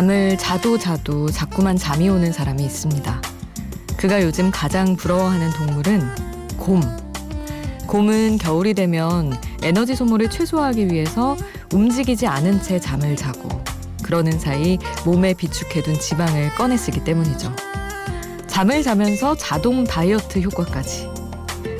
잠을 자도 자도 자꾸만 잠이 오는 사람이 있습니다. 그가 요즘 가장 부러워하는 동물은 곰. 곰은 겨울이 되면 에너지 소모를 최소화하기 위해서 움직이지 않은 채 잠을 자고 그러는 사이 몸에 비축해둔 지방을 꺼내 쓰기 때문이죠. 잠을 자면서 자동 다이어트 효과까지.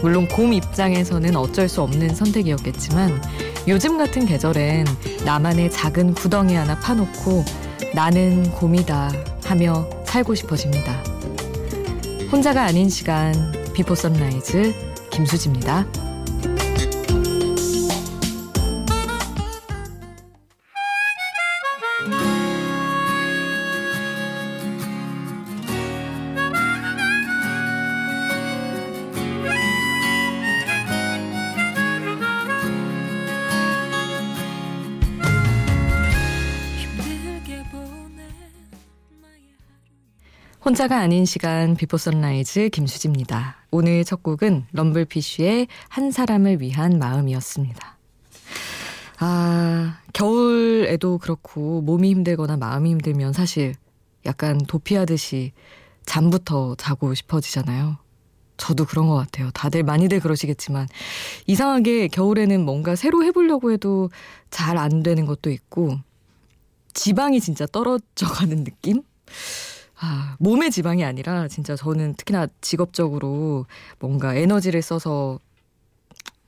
물론 곰 입장에서는 어쩔 수 없는 선택이었겠지만 요즘 같은 계절엔 나만의 작은 구덩이 하나 파놓고 나는 곰이다 하며 살고 싶어집니다. 혼자가 아닌 시간 Before Sunrise 김수지입니다. 혼자가 아닌 시간 Before Sunrise 김수지입니다. 오늘 첫 곡은 럼블피쉬의 한 사람을 위한 마음이었습니다. 아, 겨울에도 그렇고 몸이 힘들거나 마음이 힘들면 사실 약간 도피하듯이 잠부터 자고 싶어지잖아요. 저도 그런 것 같아요. 다들 많이들 그러시겠지만 이상하게 겨울에는 뭔가 새로 해보려고 해도 잘 안 되는 것도 있고 지방이 진짜 떨어져 가는 느낌? 아, 몸의 지방이 아니라 진짜 저는 특히나 직업적으로 뭔가 에너지를 써서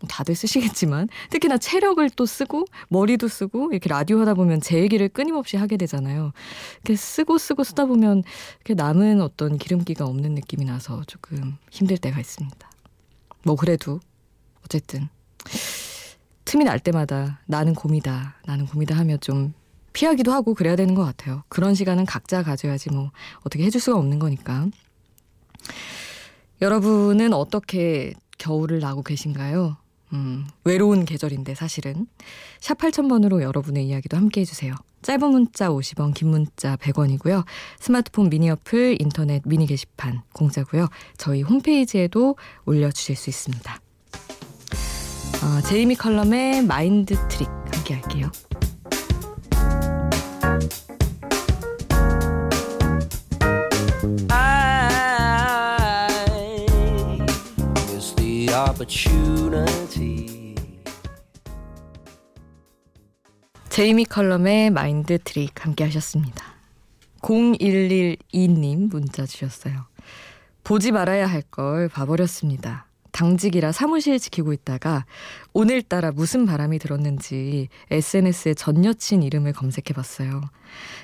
뭐 다들 쓰시겠지만 특히나 체력을 또 쓰고 머리도 쓰고 이렇게 라디오 하다 보면 제 얘기를 끊임없이 하게 되잖아요. 이렇게 쓰고 쓰고 쓰다 보면 이렇게 남은 어떤 기름기가 없는 느낌이 나서 조금 힘들 때가 있습니다. 뭐 그래도 어쨌든 틈이 날 때마다 나는 곰이다 나는 곰이다 하며 좀 피하기도 하고 그래야 되는 것 같아요. 그런 시간은 각자 가져야지 뭐 어떻게 해줄 수가 없는 거니까. 여러분은 어떻게 겨울을 나고 계신가요? 음, 외로운 계절인데 사실은. 샵 8000번으로 여러분의 이야기도 함께 해주세요. 짧은 문자 50원, 긴 문자 100원이고요. 스마트폰 미니 어플, 인터넷 미니 게시판 공짜고요. 저희 홈페이지에도 올려주실 수 있습니다. 어, 제이미 컬럼의 Mind Trick 함께 할게요. Opportunity. 제이미 컬럼의 Mind Trick 함께 하셨습니다. 0112님 문자 주셨어요. 보지 말아야 할 걸 봐버렸습니다. 당직이라 사무실 지키고 있다가 오늘따라 무슨 바람이 들었는지 SNS에 전 여친 이름을 검색해 봤어요.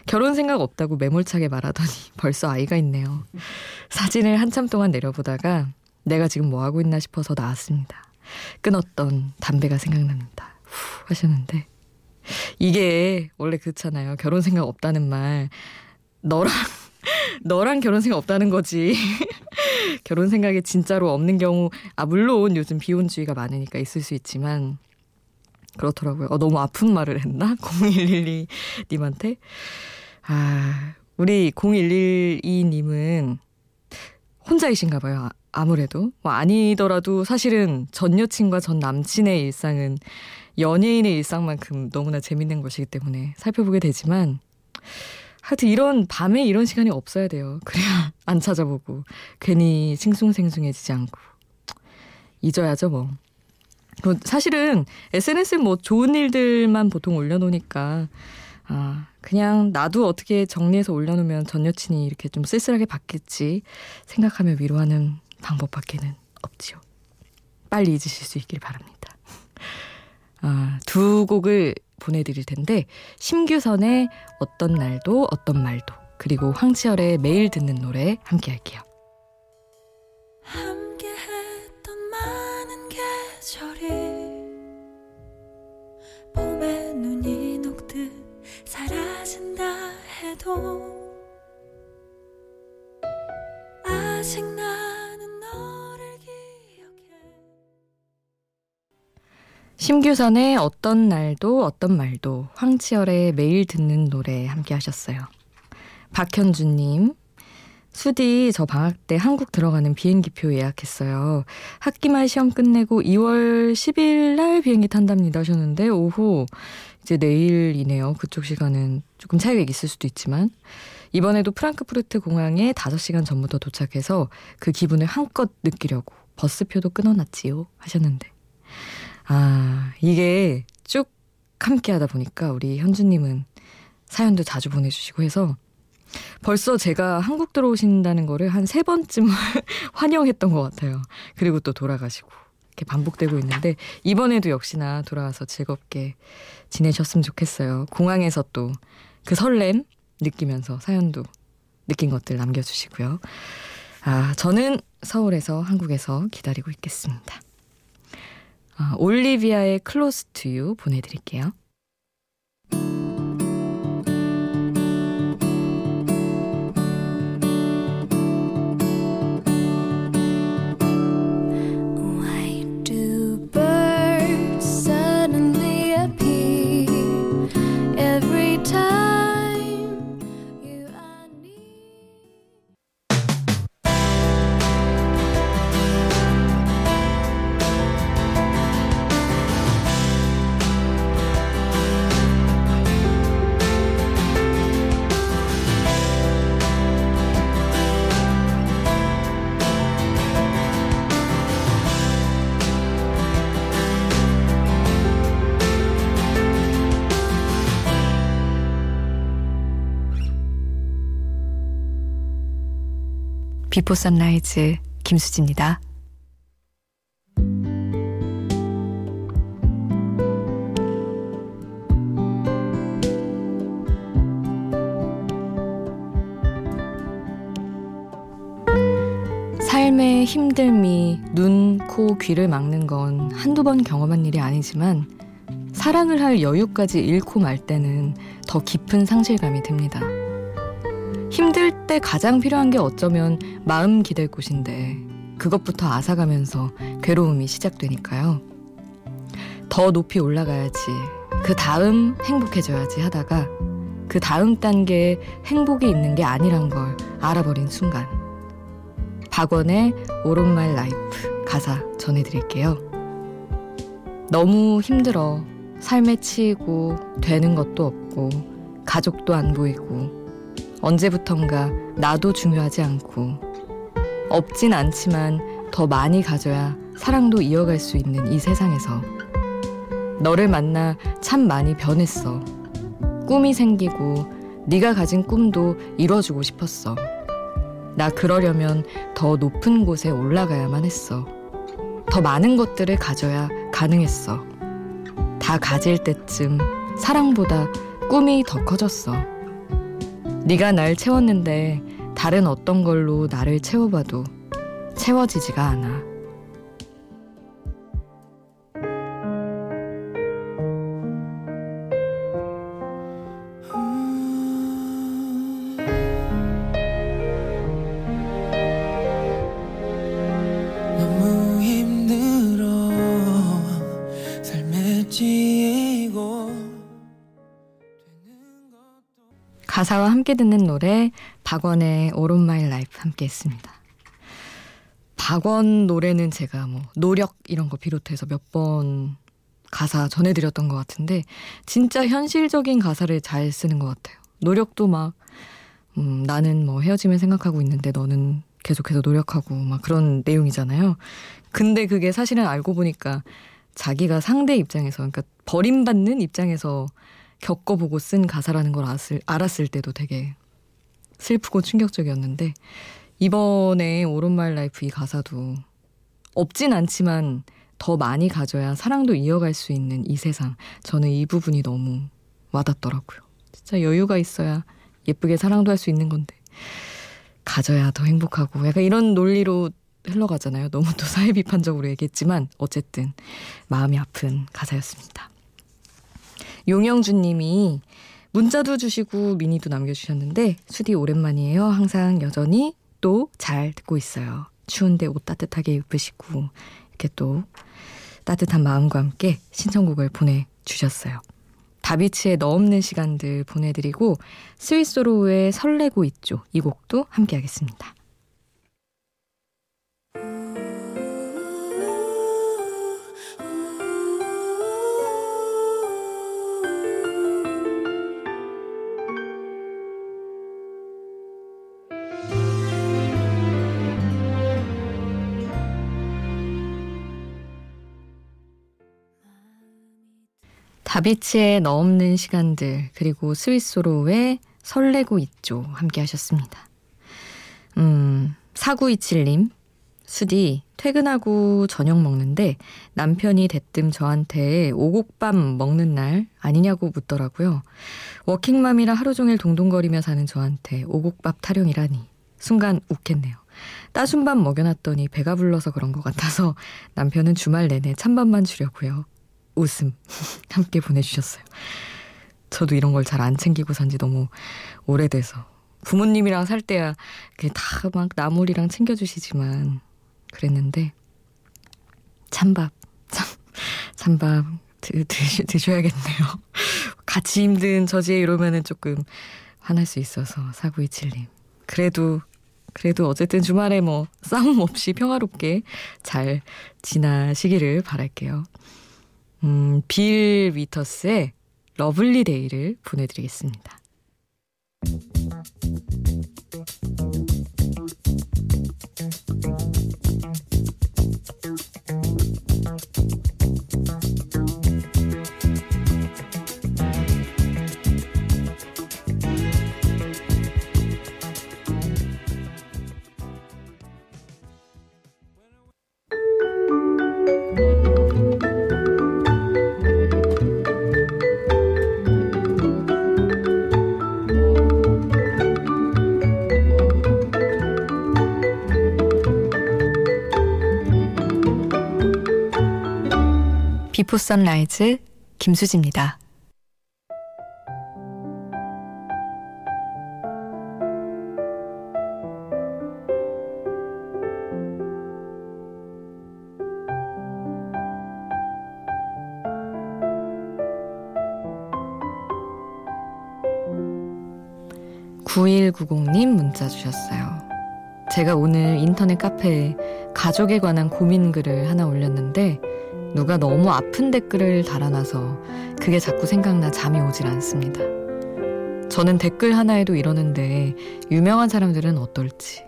결혼 생각 없다고 매몰차게 말하더니 벌써 아이가 있네요. 사진을 한참 동안 내려보다가 내가 지금 뭐 하고 있나 싶어서 나왔습니다. 끊었던 담배가 생각납니다. 후 하셨는데 이게 원래 그렇잖아요. 결혼 생각 없다는 말 너랑 너랑 결혼 생각 없다는 거지. 결혼 생각이 진짜로 없는 경우 아 물론 요즘 비혼주의가 많으니까 있을 수 있지만 그렇더라고요. 어, 너무 아픈 말을 했나? 0112님한테. 아, 우리 0112님은 혼자이신가 봐요. 아무래도 뭐 아니더라도 사실은 전 여친과 전 남친의 일상은 연예인의 일상만큼 너무나 재밌는 것이기 때문에 살펴보게 되지만 하여튼 이런 밤에 이런 시간이 없어야 돼요. 그래야 안 찾아보고 괜히 싱숭생숭해지지 않고 잊어야죠 뭐. 사실은 SNS에 뭐 좋은 일들만 보통 올려놓으니까 아 그냥 나도 어떻게 정리해서 올려놓으면 전 여친이 이렇게 좀 쓸쓸하게 받겠지 생각하며 위로하는 방법밖에는 없지요. 빨리 잊으실 수 있길 바랍니다. 아, 두 곡을 보내드릴 텐데 심규선의 어떤 날도 어떤 말도 그리고 황치열의 매일 듣는 노래 함께 할게요. 함께했던 많은 계절이 봄에 눈이 녹듯 사라진다 해도 아직 심규선의 어떤 날도 어떤 말도 황치열의 매일 듣는 노래 함께 하셨어요. 박현주님 수디 저 방학 때 한국 들어가는 비행기표 예약했어요. 학기말 시험 끝내고 2월 10일 날 비행기 탄답니다 하셨는데 오후 이제 내일이네요. 그쪽 시간은 조금 차이가 있을 수도 있지만 이번에도 프랑크푸르트 공항에 5시간 전부터 도착해서 그 기분을 한껏 느끼려고 버스표도 끊어놨지요 하셨는데 아 이게 쭉 함께 하다 보니까 우리 현주님은 사연도 자주 보내주시고 해서 벌써 제가 한국 들어오신다는 거를 한 세 번쯤 환영했던 것 같아요. 그리고 또 돌아가시고 이렇게 반복되고 있는데 이번에도 역시나 돌아와서 즐겁게 지내셨으면 좋겠어요. 공항에서 또 그 설렘 느끼면서 사연도 느낀 것들 남겨주시고요. 아, 저는 서울에서 한국에서 기다리고 있겠습니다. 아, 올리비아의 to You 보내드릴게요. Before Sunrise 김수지입니다. 삶의 힘듦이 눈, 코, 귀를 막는 건 한두 번 경험한 일이 아니지만 사랑을 할 여유까지 잃고 말 때는 더 깊은 상실감이 듭니다. 힘들 때 가장 필요한 게 어쩌면 마음 기댈 곳인데 그것부터 앗아가면서 괴로움이 시작되니까요. 더 높이 올라가야지. 그 다음 행복해져야지 하다가 그 다음 단계에 행복이 있는 게 아니란 걸 알아버린 순간. 박원의 오른말 라이프 가사 전해드릴게요. 너무 힘들어. 삶에 치이고 되는 것도 없고 가족도 안 보이고 언제부턴가 나도 중요하지 않고 없진 않지만 더 많이 가져야 사랑도 이어갈 수 있는 이 세상에서 너를 만나 참 많이 변했어. 꿈이 생기고 네가 가진 꿈도 이뤄주고 싶었어. 나 그러려면 더 높은 곳에 올라가야만 했어. 더 많은 것들을 가져야 가능했어. 다 가질 때쯤 사랑보다 꿈이 더 커졌어. 네가 날 채웠는데 다른 어떤 걸로 나를 채워봐도 채워지지가 않아. 가사와 함께 듣는 노래 박원의 of My Life 함께 했습니다. 박원 노래는 제가 뭐 노력 이런 거 비롯해서 몇 번 가사 전해드렸던 것 같은데 진짜 현실적인 가사를 잘 쓰는 것 같아요. 노력도 막 음, 나는 뭐 헤어짐을 생각하고 있는데 너는 계속해서 노력하고 막 그런 내용이잖아요. 근데 그게 사실은 알고 보니까 자기가 상대 입장에서 그러니까 버림받는 입장에서 겪어보고 쓴 가사라는 걸 알았을, 알았을 때도 되게 슬프고 충격적이었는데 이번에 Normal Life 이 가사도 없진 않지만 더 많이 가져야 사랑도 이어갈 수 있는 이 세상 저는 이 부분이 너무 와닿더라고요. 진짜 여유가 있어야 예쁘게 사랑도 할 수 있는 건데 가져야 더 행복하고 약간 이런 논리로 흘러가잖아요. 너무 또 사회 비판적으로 얘기했지만 어쨌든 마음이 아픈 가사였습니다. 용영준 님이 문자도 주시고 미니도 남겨주셨는데 수디 오랜만이에요. 항상 여전히 또 잘 듣고 있어요. 추운데 옷 따뜻하게 입으시고 이렇게 또 따뜻한 마음과 함께 신청곡을 보내주셨어요. 다비치의 너 없는 시간들 보내드리고 스위스로우의 설레고 있죠. 이 곡도 함께 하겠습니다. 다비치의 너 없는 시간들 그리고 스위스로의 설레고 있죠 함께 하셨습니다. 음 4927님 수디 퇴근하고 저녁 먹는데 남편이 대뜸 저한테 오곡밥 먹는 날 아니냐고 묻더라고요. 워킹맘이라 하루 종일 동동거리며 사는 저한테 오곡밥 타령이라니 순간 욱했네요. 따순 밥 먹여놨더니 배가 불러서 그런 것 같아서 남편은 주말 내내 찬밥만 주려고요. 웃음 함께 보내주셨어요. 저도 이런 걸 잘 안 챙기고 산지 너무 오래돼서 부모님이랑 살 때야 다 막 나물이랑 챙겨주시지만 그랬는데 찬밥 참 찬밥 드, 드, 드셔야겠네요. 같이 힘든 저지에 이러면은 조금 화날 수 있어서 사구이칠님 그래도 그래도 어쨌든 주말에 뭐 싸움 없이 평화롭게 잘 지나시기를 바랄게요. 음, 빌 위더스의 Lovely Day를 보내드리겠습니다. 비포 선라이즈 김수지입니다. (9190님) 문자 주셨어요. 제가 오늘 인터넷 카페에 가족에 관한 고민 글을 하나 올렸는데 누가 너무 아픈 댓글을 달아놔서 그게 자꾸 생각나 잠이 오질 않습니다. 저는 댓글 하나에도 이러는데 유명한 사람들은 어떨지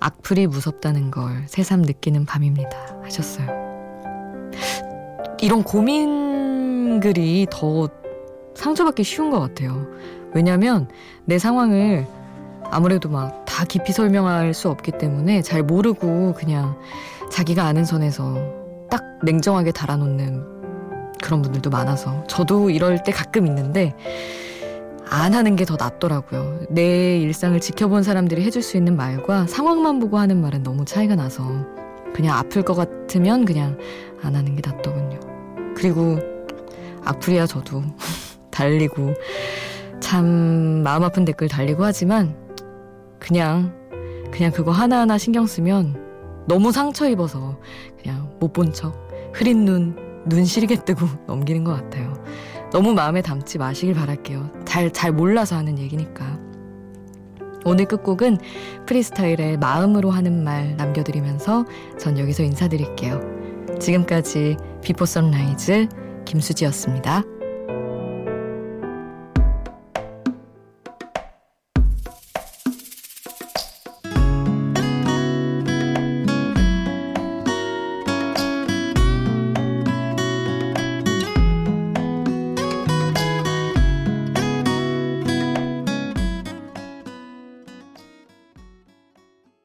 악플이 무섭다는 걸 새삼 느끼는 밤입니다. 하셨어요. 이런 고민 글이 더 상처받기 쉬운 것 같아요. 왜냐면 내 상황을 아무래도 막 다 깊이 설명할 수 없기 때문에 잘 모르고 그냥 자기가 아는 선에서 딱 냉정하게 달아놓는 그런 분들도 많아서 저도 이럴 때 가끔 있는데 안 하는 게 더 낫더라고요. 내 일상을 지켜본 사람들이 해줄 수 있는 말과 상황만 보고 하는 말은 너무 차이가 나서 그냥 아플 것 같으면 그냥 안 하는 게 낫더군요. 그리고 악플이야 저도 달리고 참 마음 아픈 댓글 달리고 하지만 그냥 그냥 그거 하나하나 신경 쓰면 너무 상처 입어서 그냥 못 본 척, 흐린 눈, 눈 시리게 뜨고 넘기는 것 같아요. 너무 마음에 담지 마시길 바랄게요. 잘, 잘 몰라서 하는 얘기니까. 오늘 끝곡은 프리스타일의 마음으로 하는 말 남겨드리면서 전 여기서 인사드릴게요. 지금까지 비포 선라이즈 김수지였습니다.